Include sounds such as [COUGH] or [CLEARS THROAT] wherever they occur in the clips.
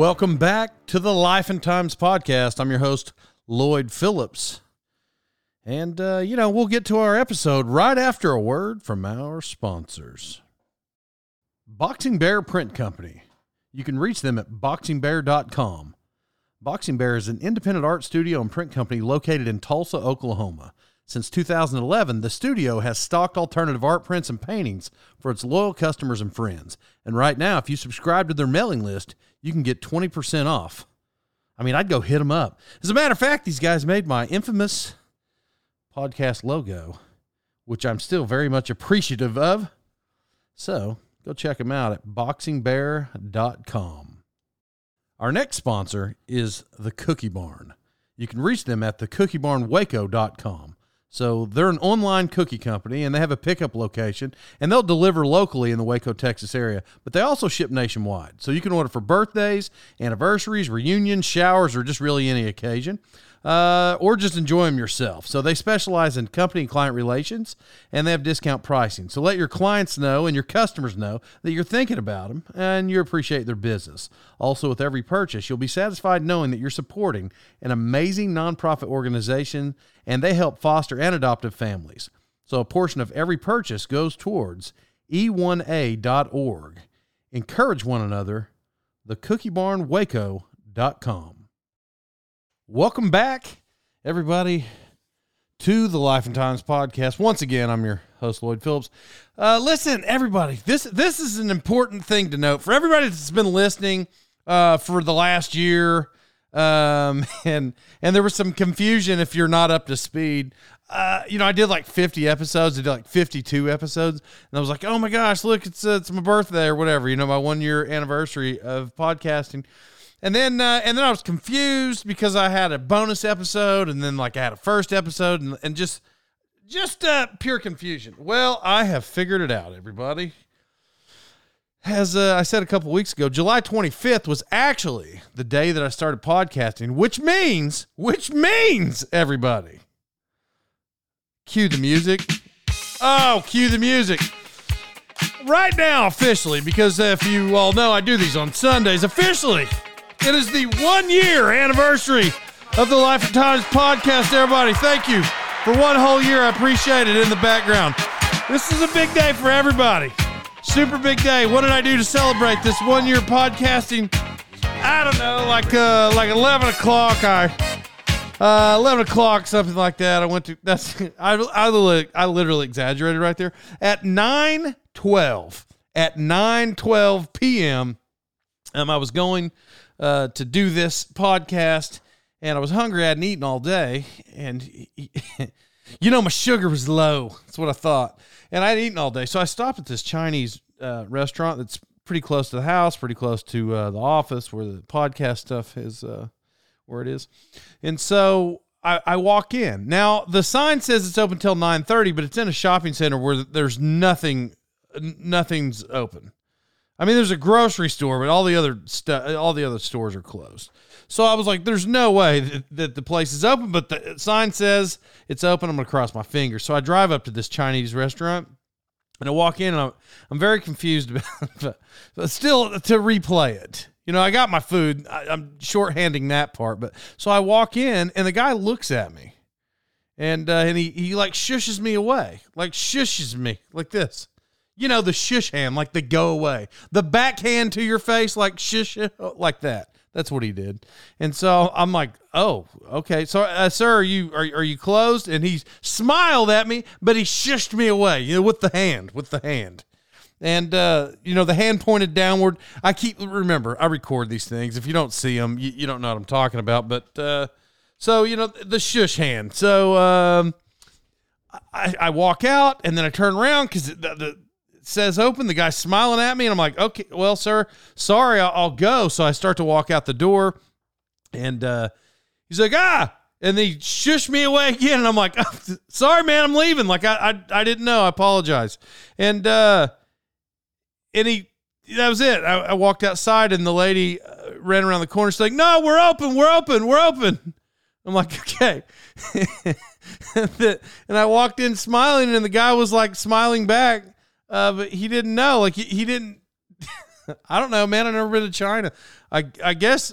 Welcome back to the Life and Times podcast. I'm your host, Lloyd Phillips. And, uh, you know, we'll get to our episode right after a word from our sponsors Boxing Bear Print Company. You can reach them at boxingbear.com. Boxing Bear is an independent art studio and print company located in Tulsa, Oklahoma. Since 2011, the studio has stocked alternative art prints and paintings for its loyal customers and friends. And right now, if you subscribe to their mailing list, you can get 20% off. I mean, I'd go hit them up. As a matter of fact, these guys made my infamous podcast logo, which I'm still very much appreciative of. So go check them out at boxingbear.com. Our next sponsor is the Cookie Barn. You can reach them at thecookiebarnwaco.com. So they're an online cookie company and they have a pickup location and they'll deliver locally in the Waco, Texas area, but they also ship nationwide. So you can order for birthdays, anniversaries, reunions, showers, or just really any occasion uh, or just enjoy them yourself. So they specialize in company and client relations, and they have discount pricing. So let your clients know and your customers know that you're thinking about them and you appreciate their business. Also, with every purchase, you'll be satisfied knowing that you're supporting an amazing nonprofit organization, and they help foster and adoptive families. So a portion of every purchase goes towards e1a.org. Encourage one another. TheCookieBarnWaco.com. Welcome back, everybody, to the Life and Times podcast. Once again, I'm your host, Lloyd Phillips. Uh, listen, everybody, this this is an important thing to note for everybody that's been listening uh, for the last year. Um, [LAUGHS] and and there was some confusion if you're not up to speed. Uh, you know, I did like 50 episodes. I did like 52 episodes, and I was like, "Oh my gosh, look, it's uh, it's my birthday or whatever." You know, my one year anniversary of podcasting. And then uh, and then I was confused because I had a bonus episode and then like I had a first episode and, and just just uh, pure confusion. Well, I have figured it out, everybody. As uh, I said a couple weeks ago, July 25th was actually the day that I started podcasting, which means, which means, everybody, cue the music. Oh, cue the music. Right now, officially, because if you all know I do these on Sundays, officially, it is the one year anniversary of the Life and Times podcast, everybody. Thank you for one whole year. I appreciate it in the background. This is a big day for everybody. Super big day. What did I do to celebrate this one year podcasting? I don't know, like uh, like eleven o'clock. I uh, eleven o'clock, something like that. I went to that's [LAUGHS] I I, I literally exaggerated right there at nine twelve at nine twelve p.m. Um, I was going uh, to do this podcast, and I was hungry. I hadn't eaten all day, and [LAUGHS] you know my sugar was low. That's what I thought, and I hadn't eaten all day. So I stopped at this Chinese uh, restaurant that's pretty close to the house, pretty close to uh, the office where the podcast stuff is, uh, where it is, and so. I, I walk in now. The sign says it's open till nine thirty, but it's in a shopping center where there's nothing, nothing's open. I mean, there's a grocery store, but all the other stuff, all the other stores are closed. So I was like, "There's no way that, that, the place is open," but the sign says it's open. I'm gonna cross my fingers. So I drive up to this Chinese restaurant, and I walk in, and I'm, I'm very confused [LAUGHS] about, it, but still to replay it. You know, I got my food. I, I'm shorthanding that part, but so I walk in, and the guy looks at me, and uh, and he he like shushes me away, like shushes me like this you know, the shush hand, like the go away, the backhand to your face, like shush, like that. That's what he did. And so I'm like, oh, okay. So, uh, sir, are you are, are you closed? And he smiled at me, but he shushed me away, you know, with the hand, with the hand. And uh, you know, the hand pointed downward. I keep remember, I record these things. If you don't see them, you, you don't know what I'm talking about. But uh, so you know, the shush hand. So um, I, I walk out and then I turn around because the, the says open. The guy's smiling at me, and I'm like, okay, well, sir, sorry, I'll, I'll go. So I start to walk out the door, and uh, he's like, ah, and he shushed me away again, and I'm like, [LAUGHS] sorry, man, I'm leaving. Like I, I, I didn't know. I apologize. And uh, and he, that was it. I, I walked outside, and the lady uh, ran around the corner. She's like, no, we're open, we're open, we're open. [LAUGHS] I'm like, okay. [LAUGHS] and I walked in smiling, and the guy was like smiling back, uh, but he didn't know. Like he, he didn't. [LAUGHS] I don't know, man. I've never been to China. I I guess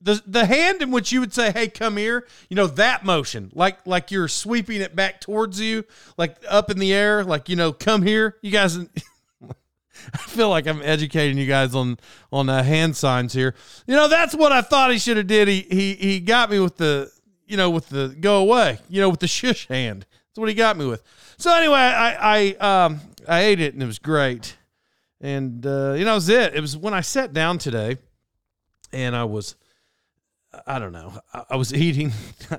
the the hand in which you would say, "Hey, come here," you know that motion, like like you're sweeping it back towards you, like up in the air, like you know, come here. You guys. [LAUGHS] I feel like I'm educating you guys on on uh, hand signs here. You know, that's what I thought he should have did. He he he got me with the you know, with the go away, you know, with the shush hand. That's what he got me with. So anyway, I I um I ate it and it was great, and uh, you know, that was it. It was when I sat down today, and I was, I don't know, I, I was [LAUGHS] eating,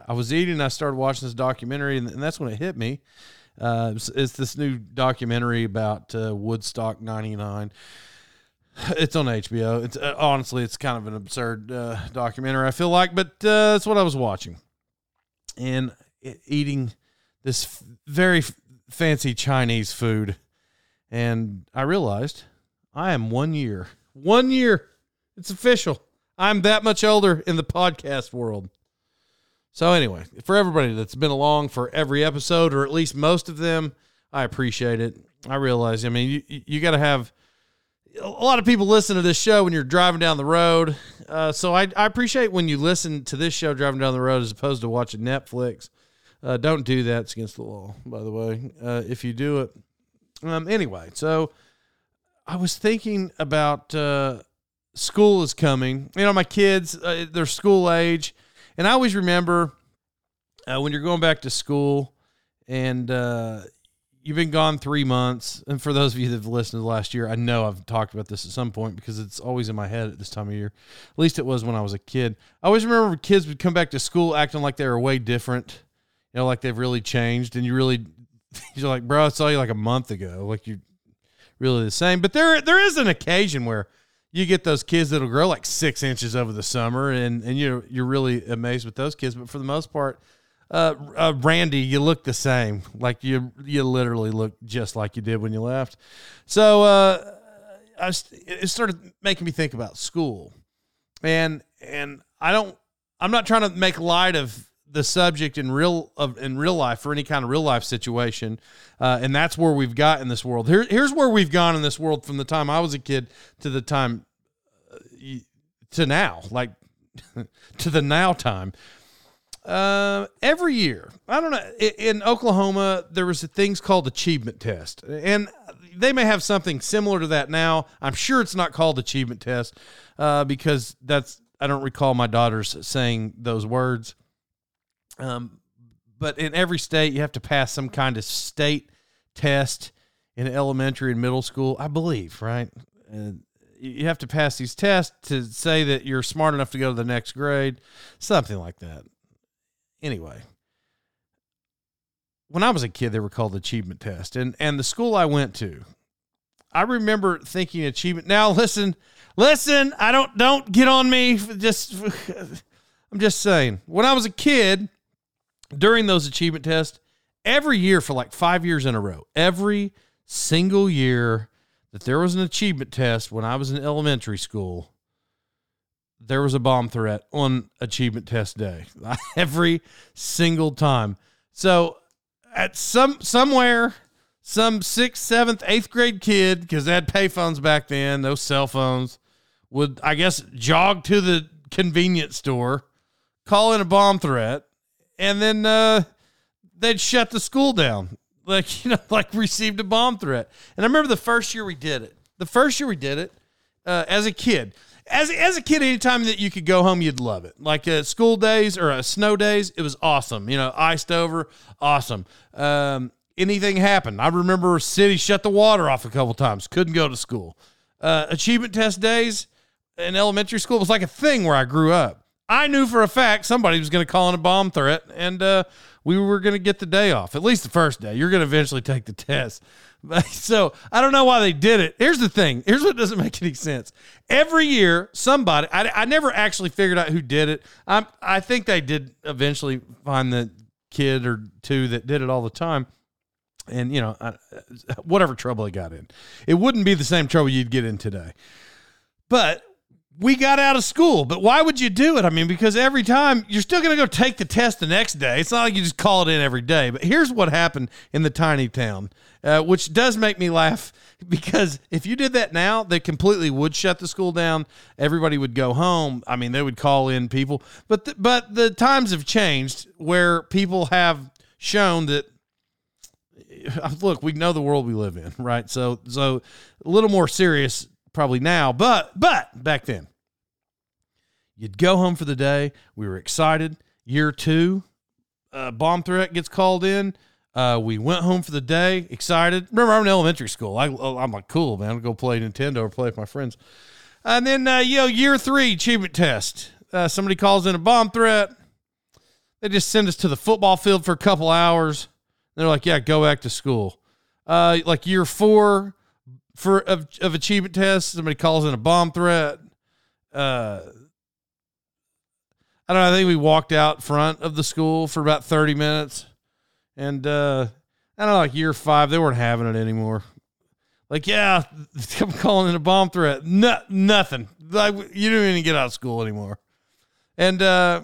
I was eating. I started watching this documentary, and, and that's when it hit me. Uh, it's, it's, this new documentary about uh, Woodstock '99 [SIGHS] it's on HBO. It's uh, honestly, it's kind of an absurd uh, documentary. I feel like, but uh, that's what I was watching and eating this f- very f- fancy Chinese food. And I realized I am one year, one year. It's official. I'm that much older in the podcast world. So, anyway, for everybody that's been along for every episode, or at least most of them, I appreciate it. I realize, I mean, you, you got to have a lot of people listen to this show when you're driving down the road. Uh, so I, I appreciate when you listen to this show driving down the road as opposed to watching Netflix. Uh, don't do that; it's against the law, by the way. Uh, if you do it, um, anyway. So I was thinking about uh, school is coming. You know, my kids, uh, they're school age, and I always remember uh, when you're going back to school and you've been gone three months, and for those of you that have listened to last year, I know I've talked about this at some point because it's always in my head at this time of year. At least it was when I was a kid. I always remember kids would come back to school acting like they were way different, you know, like they've really changed, and you really, [LAUGHS] you're like, bro, I saw you like a month ago, like you're really the same. But there, there is an occasion where you get those kids that'll grow like six inches over the summer, and and you're you're really amazed with those kids. But for the most part uh, uh, Randy, you look the same. Like you, you literally look just like you did when you left. So uh, I, it started making me think about school, and and I don't. I'm not trying to make light of the subject in real of in real life for any kind of real life situation, uh, and that's where we've got in this world. Here, here's where we've gone in this world from the time I was a kid to the time uh, to now, like [LAUGHS] to the now time. Uh, every year, I don't know. In Oklahoma, there was things called achievement test, and they may have something similar to that now. I'm sure it's not called achievement test uh, because that's I don't recall my daughters saying those words. Um, but in every state, you have to pass some kind of state test in elementary and middle school, I believe, right? And you have to pass these tests to say that you're smart enough to go to the next grade, something like that anyway, when I was a kid, they were called achievement tests, and and the school I went to, I remember thinking achievement. Now listen, listen, I don't don't get on me. Just [LAUGHS] I'm just saying, when I was a kid, during those achievement tests, every year for like five years in a row, every single year that there was an achievement test when I was in elementary school, there was a bomb threat on achievement test day [LAUGHS] every single time. So at some somewhere, some sixth, seventh, eighth grade kid, because they had payphones back then, no cell phones, would I guess jog to the convenience store, call in a bomb threat, and then uh, they'd shut the school down. Like, [LAUGHS] you know, like received a bomb threat. And I remember the first year we did it. The first year we did it, uh, as a kid, as as a kid, anytime that you could go home, you'd love it. Like uh, school days or uh, snow days, it was awesome. You know, iced over, awesome. Um, anything happened. I remember city shut the water off a couple times. Couldn't go to school. Uh, achievement test days in elementary school was like a thing where I grew up. I knew for a fact somebody was going to call in a bomb threat, and uh, we were going to get the day off. At least the first day. You're going to eventually take the test. [LAUGHS] So I don't know why they did it. Here's the thing. Here's what doesn't make any sense. Every year, somebody. I, I never actually figured out who did it. I I think they did eventually find the kid or two that did it all the time and you know whatever trouble they got in it wouldn't be the same trouble you'd get in today but we got out of school but why would you do it? I mean because every time you're still going to go take the test the next day. It's not like you just call it in every day but here's what happened in the tiny town uh, which does make me laugh [LAUGHS] because if you did that now they completely would shut the school down. Everybody would go home. I mean they would call in people. But the, but the times have changed where people have shown that [SIGHS] look, we know the world we live in, right? So so a little more serious probably now, but but back then. You'd go home for the day. We were excited. Year two, uh, bomb threat gets called in. Uh, we went home for the day, excited. Remember, I'm in elementary school. I, I'm like, cool, man. I'll go play Nintendo or play with my friends. And then, uh, you know, year three achievement test. Uh, somebody calls in a bomb threat. They just send us to the football field for a couple hours. They're like, yeah, go back to school. Uh, like year four for of, of achievement tests, somebody calls in a bomb threat. Uh, I don't know. I think we walked out front of the school for about 30 minutes. And uh, I don't know, like year five, they weren't having it anymore. Like, yeah, [LAUGHS] I'm calling in a bomb threat. No, nothing. Like, you don't even get out of school anymore. And uh,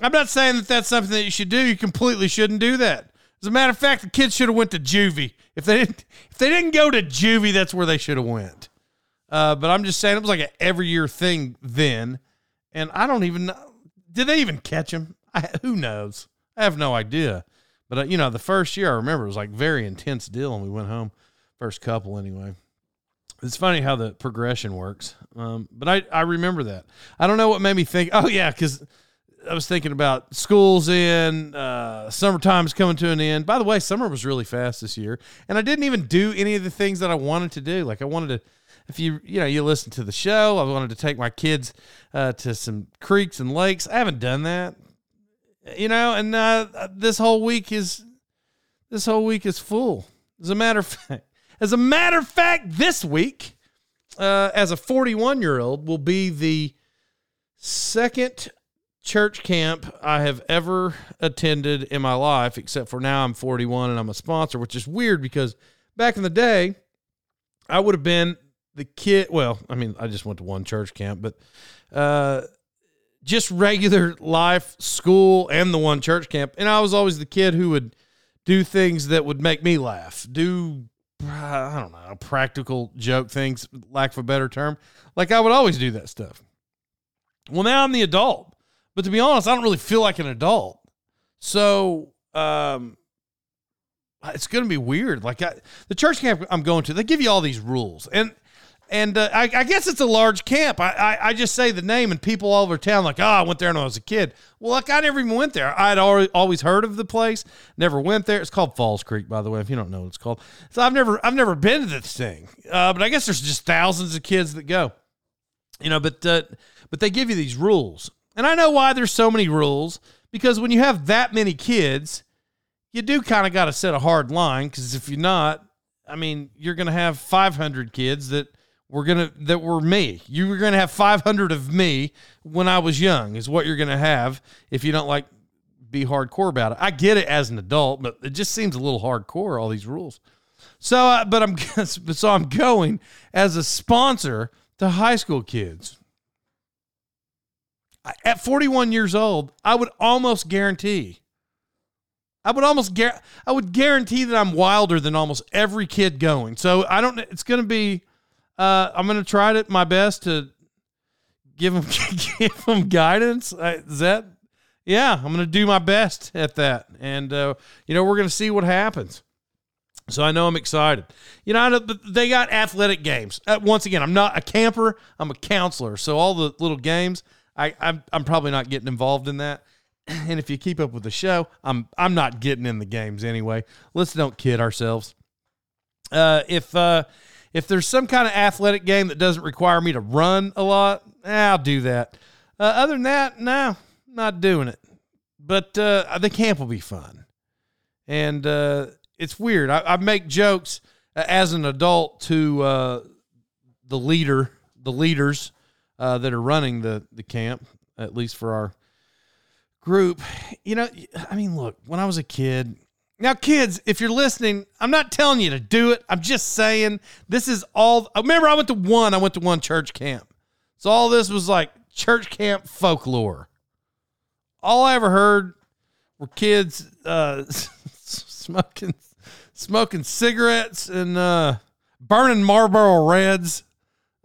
I'm not saying that that's something that you should do. You completely shouldn't do that. As a matter of fact, the kids should have went to juvie. If they didn't, if they didn't go to juvie, that's where they should have went. Uh, but I'm just saying it was like an every year thing then, and I don't even know. Did they even catch him? I, who knows? I have no idea. But uh, you know, the first year I remember it was like very intense deal, and we went home first couple anyway. It's funny how the progression works. Um, but I, I remember that. I don't know what made me think. Oh yeah, because I was thinking about schools in, uh, summertime's coming to an end. By the way, summer was really fast this year, and I didn't even do any of the things that I wanted to do. Like I wanted to, if you you know you listen to the show, I wanted to take my kids uh, to some creeks and lakes. I haven't done that, you know, and uh, this whole week is this whole week is full. As a matter of fact, as a matter of fact, this week, uh, as a 41 year old, will be the second church camp I have ever attended in my life, except for now I'm 41 and I'm a sponsor, which is weird because back in the day, I would have been the kid. Well, I mean, I just went to one church camp, but uh, just regular life, school, and the one church camp. And I was always the kid who would do things that would make me laugh, do I don't know, practical joke things, lack of a better term. Like I would always do that stuff. Well, now I'm the adult but to be honest, I don't really feel like an adult. So um, it's going to be weird. Like I, the church camp I'm going to, they give you all these rules, and and uh, I, I, guess it's a large camp. I, I, I just say the name, and people all over town like, oh, I went there when I was a kid. Well, like I never even went there. I'd already, always heard of the place, never went there. It's called Falls Creek, by the way, if you don't know what it's called. So I've never I've never been to this thing, uh, but I guess there's just thousands of kids that go, you know. But uh, but they give you these rules, and I know why there's so many rules because when you have that many kids, you do kind of got to set a hard line because if you're not, I mean, you're going to have 500 kids that were going to that were me. You were going to have 500 of me when I was young is what you're going to have if you don't like be hardcore about it. I get it as an adult, but it just seems a little hardcore all these rules. So, uh, but I'm [LAUGHS] so I'm going as a sponsor to high school kids at 41 years old, I would almost guarantee. I would almost gar- I would guarantee that I'm wilder than almost every kid going. So I don't. It's going to be. Uh, I'm going to try to my best to give them [LAUGHS] give them guidance. is that? Yeah, I'm going to do my best at that, and uh, you know we're going to see what happens. So I know I'm excited. You know, they got athletic games. Uh, once again, I'm not a camper. I'm a counselor. So all the little games, I, I'm, I'm probably not getting involved in that. [CLEARS THROAT] And if you keep up with the show, I'm I'm not getting in the games anyway. Let's don't kid ourselves. Uh, if uh, if there's some kind of athletic game that doesn't require me to run a lot, eh, I'll do that. Uh, other than that, no, not doing it. But uh, the camp will be fun, and uh, it's weird. I, I make jokes uh, as an adult to uh, the leader, the leaders uh, that are running the the camp, at least for our group. You know, I mean, look, when I was a kid, now, kids, if you're listening, I'm not telling you to do it. I'm just saying this is all. Remember, I went to one. I went to one church camp. So all this was like church camp folklore. All I ever heard were kids uh, [LAUGHS] smoking smoking cigarettes and uh, burning Marlboro Reds,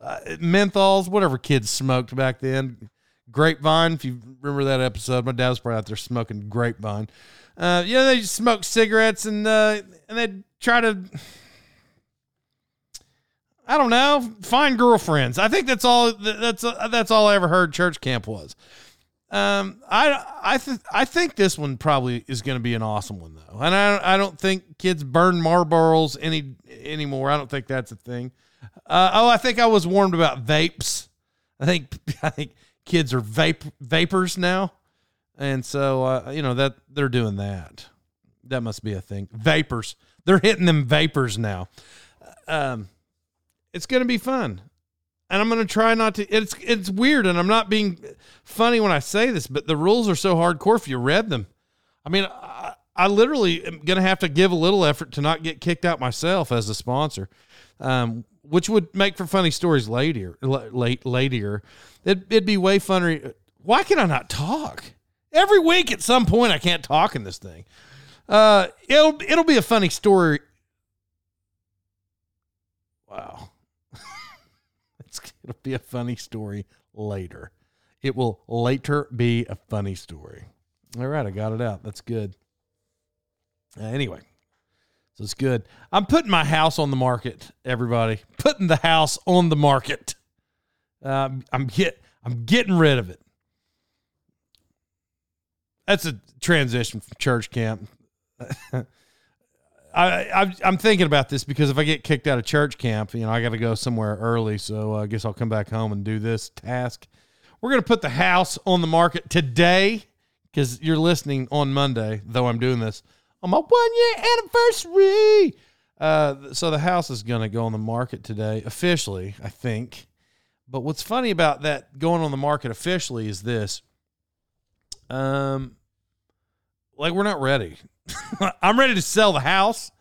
uh, menthols, whatever kids smoked back then. Grapevine, if you remember that episode, my dad was probably out there smoking grapevine. Uh, you know, they smoke cigarettes and uh, and they try to. I don't know. Find girlfriends. I think that's all. That's that's all I ever heard church camp was. Um, I I th- I think this one probably is going to be an awesome one though, and I I don't think kids burn Marlboros any anymore. I don't think that's a thing. Uh, oh, I think I was warned about vapes. I think [LAUGHS] I think kids are vape vapors now, and so uh, you know that they're doing that. That must be a thing. Vapors. They're hitting them vapors now. Um, it's going to be fun and I'm going to try not to. It's it's weird, and I'm not being funny when I say this, but the rules are so hardcore. If you read them, I mean, I, I literally am going to have to give a little effort to not get kicked out myself as a sponsor, um, which would make for funny stories later. Late later, it, it'd be way funner. Why can I not talk? Every week at some point, I can't talk in this thing. Uh, it'll it'll be a funny story. Wow. [LAUGHS] It'll be a funny story later. It will later be a funny story. All right, I got it out. That's good. Uh, anyway, so it's good. I'm putting my house on the market, everybody. Putting the house on the market. Uh, I'm get I'm getting rid of it. That's a transition from church camp. [LAUGHS] I, I am thinking about this because if I get kicked out of church camp, you know, I got to go somewhere early. So I guess I'll come back home and do this task. We're gonna put the house on the market today because you're listening on Monday, though I'm doing this on my one year anniversary. Uh, so the house is gonna go on the market today officially, I think. But what's funny about that going on the market officially is this. Um, like we're not ready. [LAUGHS] I'm ready to sell the house,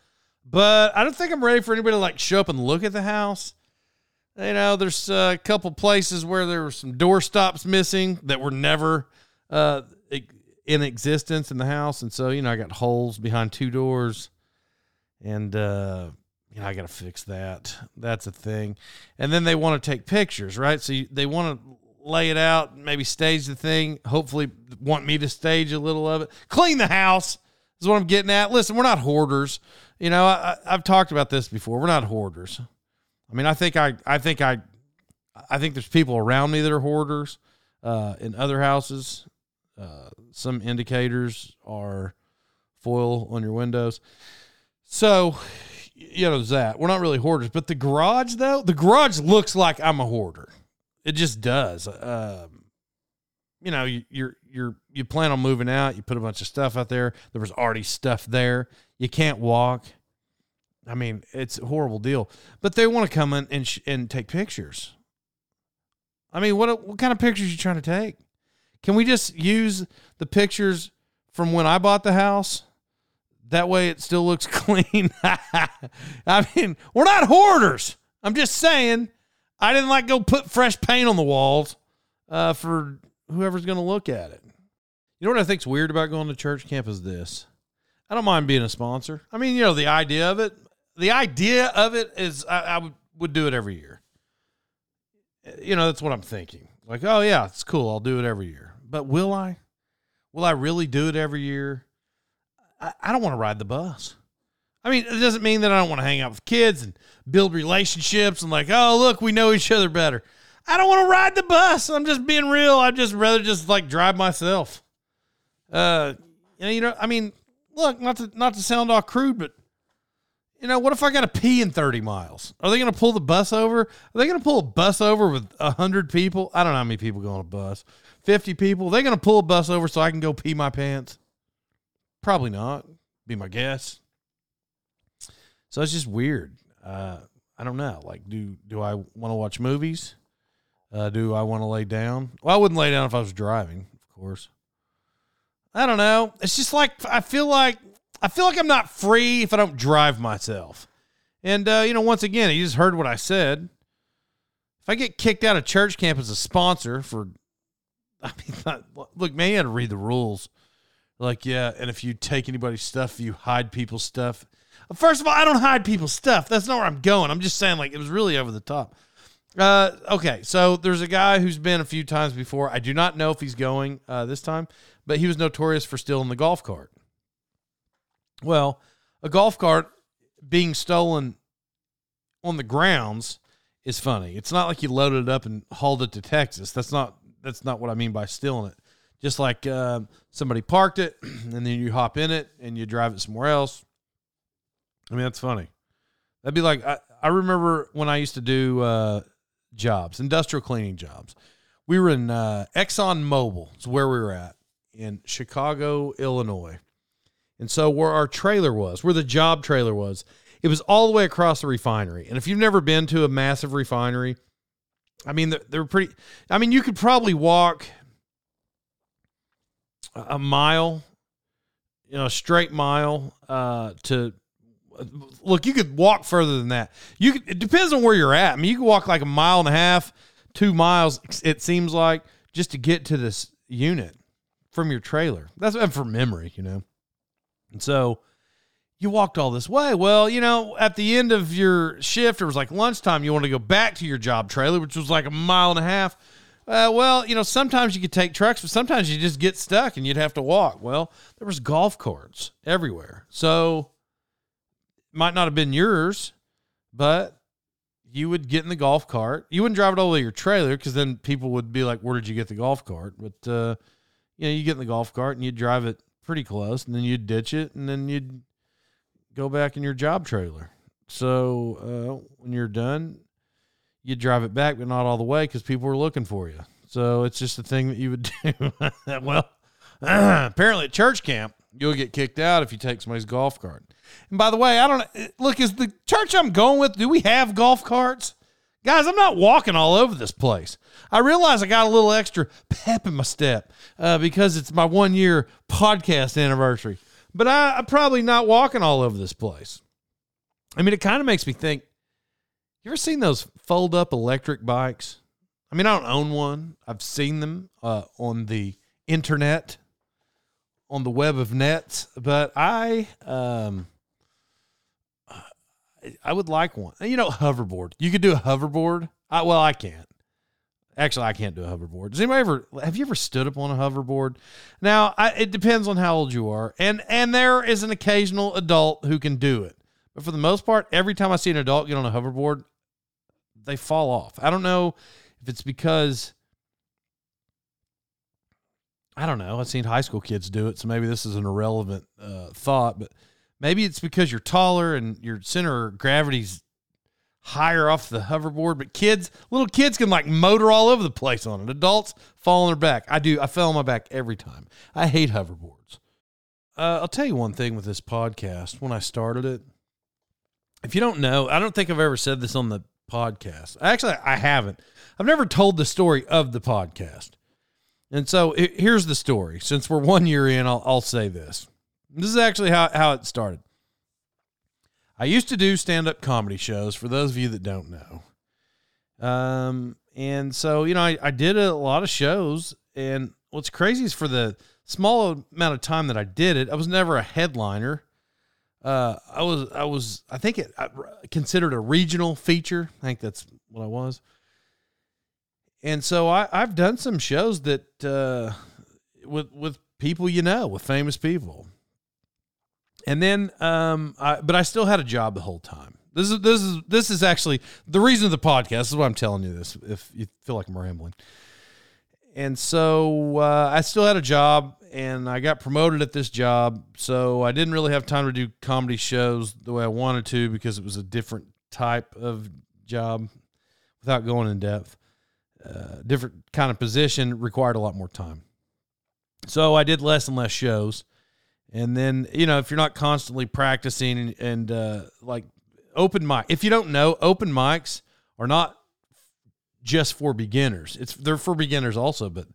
but I don't think I'm ready for anybody to like show up and look at the house. You know, there's a couple places where there were some door stops missing that were never uh, in existence in the house, and so you know I got holes behind two doors, and uh, you know I got to fix that. That's a thing. And then they want to take pictures, right? So you, they want to lay it out, maybe stage the thing. Hopefully, want me to stage a little of it. Clean the house is what I'm getting at. Listen, we're not hoarders. You know, I, have talked about this before. We're not hoarders. I mean, I think I, I think I, I think there's people around me that are hoarders. Uh, in other houses, uh, some indicators are foil on your windows. So, you know, that we're not really hoarders. But the garage, though, the garage looks like I'm a hoarder. It just does. Um, you know, you, you're you're you plan on moving out. You put a bunch of stuff out there. There was already stuff there. You can't walk. I mean, it's a horrible deal. But they want to come in and sh- and take pictures. I mean, what what kind of pictures you trying to take? Can we just use the pictures from when I bought the house? That way, it still looks [LAUGHS] clean. I mean, we're not hoarders. I'm just saying. I didn't like go put fresh paint on the walls uh, for whoever's going to look at it. You know what I think's weird about going to church camp is this. I don't mind being a sponsor. I mean, you know, the idea of it, the idea of it is I, I would, would do it every year. You know, that's what I'm thinking. Like, oh yeah, it's cool. I'll do it every year. But will I? Will I really do it every year? I, I don't want to ride the bus. I mean, it doesn't mean that I don't want to hang out with kids and build relationships and like, oh, look, we know each other better. I don't want to ride the bus. I'm just being real. I'd just rather just like drive myself. Uh, you know, you know, I mean, look, not to not to sound all crude, but you know, what if I got to pee in 30 miles? Are they going to pull the bus over? Are they going to pull a bus over with 100 people? I don't know how many people go on a bus. 50 people? They're going to pull a bus over so I can go pee my pants? Probably not, be my guess. So it's just weird. Uh, I don't know. Like, do do I want to watch movies? Uh, do I want to lay down? Well, I wouldn't lay down if I was driving, of course. I don't know. It's just like I feel like I feel like I'm not free if I don't drive myself. And uh, you know, once again, you just heard what I said. If I get kicked out of church camp as a sponsor for, I mean, [LAUGHS] not, look, man, you had to read the rules. Like, yeah, and if you take anybody's stuff, you hide people's stuff. First of all, I don't hide people's stuff. That's not where I'm going. I'm just saying, like, it was really over the top. Uh, okay, so there's a guy who's been a few times before. I do not know if he's going uh, this time, but he was notorious for stealing the golf cart. Well, a golf cart being stolen on the grounds is funny. It's not like you loaded it up and hauled it to Texas. That's not that's not what I mean by stealing it. Just like uh, somebody parked it [CLEARS THROAT] and then you hop in it and you drive it somewhere else. I mean, that's funny. That'd be like I, I remember when I used to do uh, jobs, industrial cleaning jobs. We were in uh, Exxon Mobil. It's where we were at in Chicago, Illinois. And so where our trailer was, where the job trailer was, it was all the way across the refinery. And if you've never been to a massive refinery, I mean, they're, they're pretty. I mean, you could probably walk a mile, you know, a straight mile uh, to look. You could walk further than that. You could, it depends on where you're at. I mean, you could walk like a mile and a half, two miles. It seems like just to get to this unit from your trailer. That's from memory, you know. And so you walked all this way. Well, you know, at the end of your shift, it was like lunchtime. You want to go back to your job trailer, which was like a mile and a half. Uh, well, you know, sometimes you could take trucks, but sometimes you just get stuck and you'd have to walk. Well, there was golf carts everywhere. So might not have been yours, but you would get in the golf cart. You wouldn't drive it all the way to your trailer because then people would be like, "Where did you get the golf cart?" But uh, you know, you get in the golf cart and you drive it pretty close, and then you'd ditch it, and then you'd go back in your job trailer. So uh, when you're done, you drive it back, but not all the way because people were looking for you. So it's just a thing that you would [LAUGHS] do. well, [CLEARS THROAT] apparently at church camp, you'll get kicked out if you take somebody's golf cart. And by the way, I don't look, is the church I'm going with, do we have golf carts? Guys, I'm not walking all over this place. I realize I got a little extra pep in my step uh, because it's my one year podcast anniversary, but I, I'm probably not walking all over this place. I mean, it kind of makes me think you ever seen those fold up electric bikes? I mean, I don't own one. I've seen them uh, on the internet, on the web of nets, but I um, I would like one. You know, hoverboard. You could do a hoverboard. I, well, I can't. Actually, I can't do a hoverboard. Does anybody ever have you ever stood up on a hoverboard? Now, I, it depends on how old you are, and and there is an occasional adult who can do it, but for the most part, every time I see an adult get on a hoverboard, they fall off. I don't know if it's because I don't know. I've seen high school kids do it, so maybe this is an irrelevant uh, thought, but Maybe it's because you're taller and your center of gravity's higher off the hoverboard, but kids, little kids can like motor all over the place on it. Adults fall on their back. I do. I fell on my back every time. I hate hoverboards. Uh, I'll tell you one thing with this podcast. When I started it, if you don't know, I don't think I've ever said this on the podcast. Actually, I haven't. I've never told the story of the podcast. And so it, here's the story. Since we're one year in, I'll, I'll say this. This is actually how, how it started. I used to do stand up comedy shows for those of you that don't know. Um, and so, you know, I, I did a lot of shows. And what's crazy is for the small amount of time that I did it, I was never a headliner. Uh, I was, I was, I think it I considered a regional feature. I think that's what I was. And so I, I've done some shows that, uh, with, with people you know, with famous people And then, um, I, but I still had a job the whole time. This is this is this is actually the reason of the podcast. This is why I'm telling you this. If you feel like I'm rambling, and so uh, I still had a job, and I got promoted at this job. So I didn't really have time to do comedy shows the way I wanted to because it was a different type of job. Without going in depth, uh, different kind of position required a lot more time. So I did less and less shows. And then, you know, if you're not constantly practicing and, and uh, like open mic, if you don't know, open mics are not just for beginners. It's they're for beginners also, but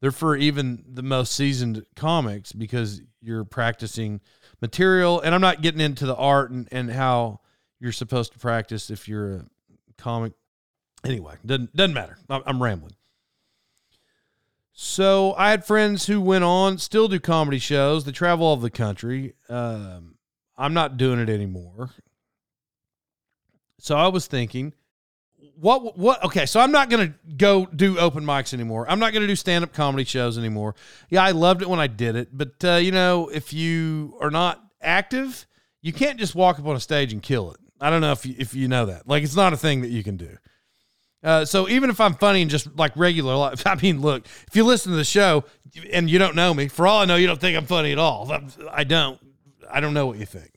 they're for even the most seasoned comics because you're practicing material. And I'm not getting into the art and, and how you're supposed to practice if you're a comic Anyway, doesn't doesn't matter. I'm rambling. So I had friends who went on, still do comedy shows. They travel all over the country. Um, I'm not doing it anymore. So I was thinking, what what? Okay, so I'm not gonna go do open mics anymore. I'm not gonna do stand up comedy shows anymore. Yeah, I loved it when I did it, but uh, you know, if you are not active, you can't just walk up on a stage and kill it. I don't know if you, if you know that. Like, it's not a thing that you can do. Uh, so even if I'm funny and just like regular [LAUGHS] I mean, look, if you listen to the show and you don't know me, for all I know, you don't think I'm funny at all. I don't. I don't know what you think.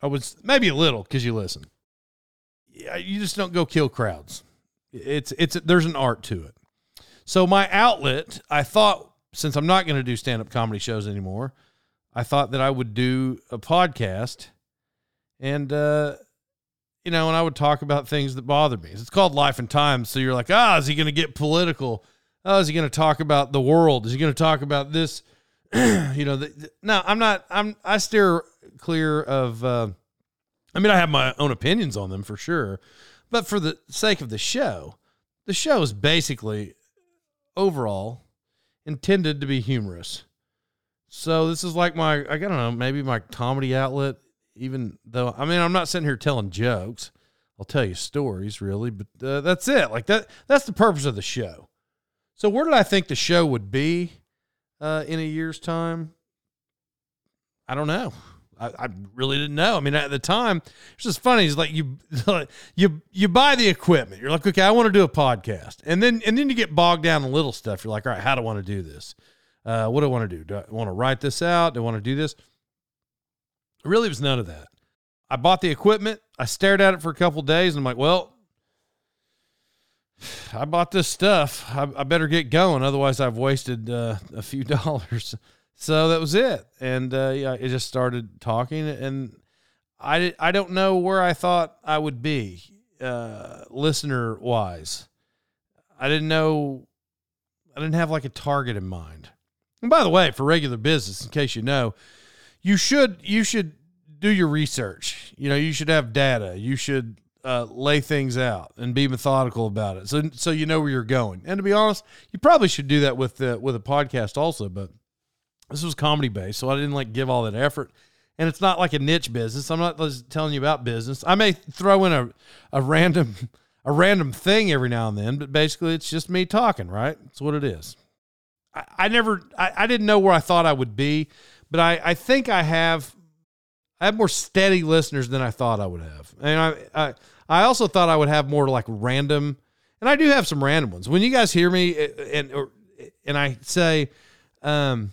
I was maybe a little because you listen. Yeah, you just don't go kill crowds. It's it's there's an art to it. So my outlet, I thought, since I'm not going to do stand up comedy shows anymore, I thought that I would do a podcast, and uh, you know, and I would talk about things that bother me. It's called Life and Times. So you're like, ah, is he going to get political? Oh, is he going to talk about the world? Is he going to talk about this? [CLEARS THROAT] you know, the, the, no, I'm not. I'm I steer clear of. Uh, I mean, I have my own opinions on them for sure, but for the sake of the show, the show is basically overall intended to be humorous. So this is like my I don't know maybe my comedy outlet even though I mean I'm not sitting here telling jokes. I'll tell you stories really, but uh, that's it. Like that that's the purpose of the show. So where did I think the show would be uh, in a year's time? I don't know. I, I, really didn't know. I mean, at the time, it's just funny. It's like you, [LAUGHS] you, you buy the equipment. You're like, okay, I want to do a podcast, and then and then you get bogged down in little stuff. You're like, all right, how do I want to do this? Uh, what do I want to do? Do I want to write this out? Do I want to do this? Really was none of that. I bought the equipment. I stared at it for a couple days, and I'm like, well, [SIGHS] I bought this stuff. I, I better get going, otherwise I've wasted uh, a few [LAUGHS] dollars. So that was it, and uh, yeah, it just started talking, and I I don't know where I thought I would be, uh, listener wise. I didn't know. I didn't have like a target in mind. And by the way, for regular business, in case you know, you should you should do your research. You know, you should have data. You should uh, lay things out and be methodical about it, so so you know where you're going. And to be honest, you probably should do that with the, with a podcast also. But this was comedy based, so I didn't like give all that effort. And it's not like a niche business. I'm not telling you about business. I may throw in a a random a random thing every now and then, but basically it's just me talking. Right? That's what it is. I, I never I, I didn't know where I thought I would be but I, I think I have I have more steady listeners than I thought I would have. And I, I I also thought I would have more like random and I do have some random ones. When you guys hear me eh, and or, and I say um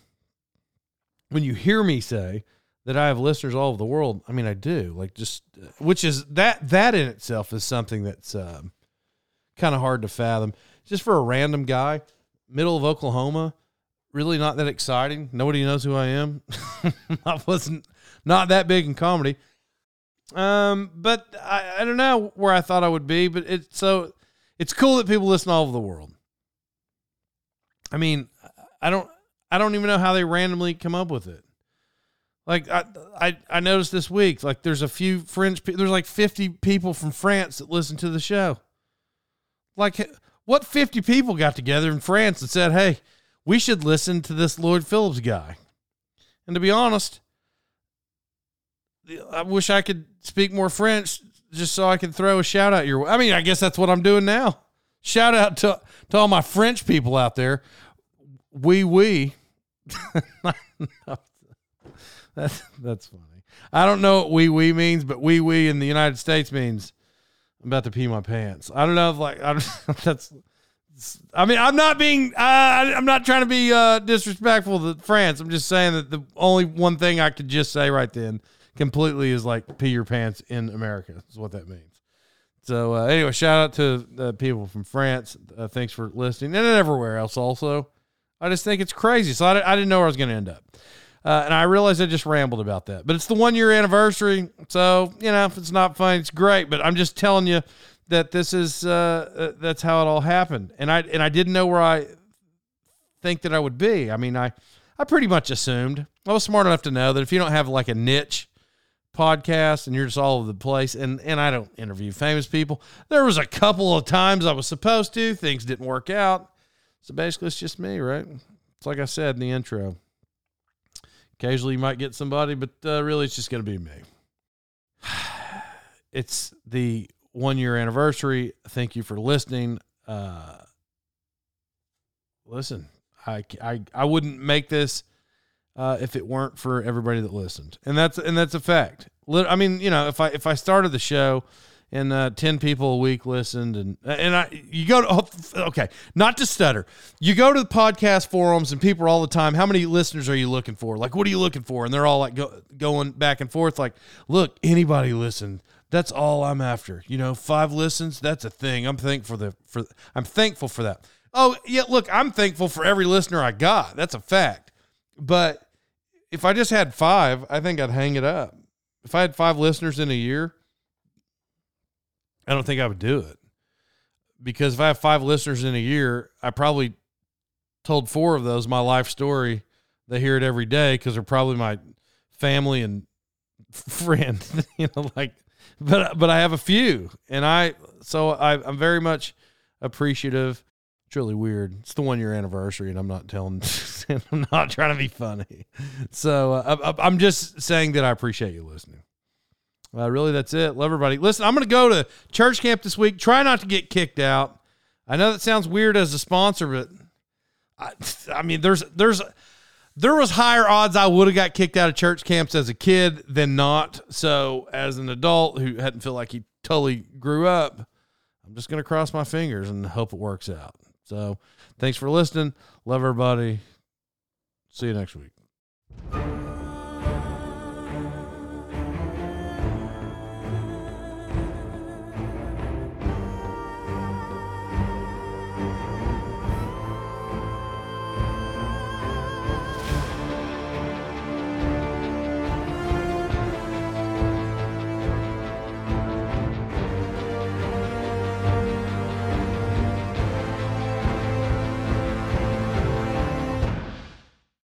when you hear me say that I have listeners all over the world, I mean I do. Like just which is that that in itself is something that's um, kind of hard to fathom. Just for a random guy, middle of Oklahoma, really not that exciting. Nobody knows who I am. [LAUGHS] I wasn't not that big in comedy. Um, but I, I don't know where I thought I would be, but it's so it's cool that people listen all over the world. I mean, I don't I don't even know how they randomly come up with it. Like I I, I noticed this week, like there's a few French there's like 50 people from France that listen to the show. Like what 50 people got together in France and said, "Hey, we should listen to this Lloyd Phillips guy. And to be honest, I wish I could speak more French just so I could throw a shout out your way. I mean, I guess that's what I'm doing now. Shout out to, to all my French people out there. We, oui, we. Oui. [LAUGHS] That's that's funny. I don't know what wee wee means, but wee wee in the United States means I'm about to pee my pants. I don't know if like I [LAUGHS] that's. I mean, I'm not being. Uh, I'm not trying to be uh, disrespectful to France. I'm just saying that the only one thing I could just say right then completely is like pee your pants in America. Is what that means. So uh, anyway, shout out to the people from France. Uh, thanks for listening, and everywhere else also. I just think it's crazy. So I, I didn't know where I was going to end up. Uh, and I realized I just rambled about that. But it's the one year anniversary. So, you know, if it's not fun, it's great. But I'm just telling you that this is, uh, uh, that's how it all happened. And I, and I didn't know where I think that I would be. I mean, I, I pretty much assumed I was smart enough to know that if you don't have like a niche podcast and you're just all over the place, and, and I don't interview famous people, there was a couple of times I was supposed to, things didn't work out. So basically, it's just me, right? It's like I said in the intro. Occasionally, you might get somebody, but uh, really, it's just going to be me. [SIGHS] It's the one year anniversary. Thank you for listening. Uh, listen, I, I, I wouldn't make this uh, if it weren't for everybody that listened, and that's and that's a fact. I mean, you know, if I if I started the show and uh, 10 people a week listened and and I you go to oh, okay not to stutter you go to the podcast forums and people all the time how many listeners are you looking for like what are you looking for and they're all like go, going back and forth like look anybody listen that's all I'm after. You know five listens that's a thing. I'm thankful for the for I'm thankful for that. Oh yeah look I'm thankful for every listener I got. That's a fact. But if I just had five I think I'd hang it up. If I had five listeners in a year I don't think I would do it. Because if I have five listeners in a year, I probably told four of those my life story. They hear it every day because they're probably my family and [LAUGHS] friend, [LAUGHS] you know, like, but, but I have a few and I, so I, I'm very much appreciative. It's really weird. It's the one year anniversary and I'm not telling, [LAUGHS] I'm not trying to be funny. So uh, I'm just saying that I appreciate you listening. Uh, really, that's it. Love everybody. Listen, I'm going to go to church camp this week. Try not to get kicked out. I know that sounds weird as a sponsor, but I, I mean, there's there's there was higher odds I would have got kicked out of church camps as a kid than not. So, as an adult who hadn't felt like he totally grew up, I'm just to cross my fingers and hope it works out. So, thanks for listening. Love everybody. See you next week.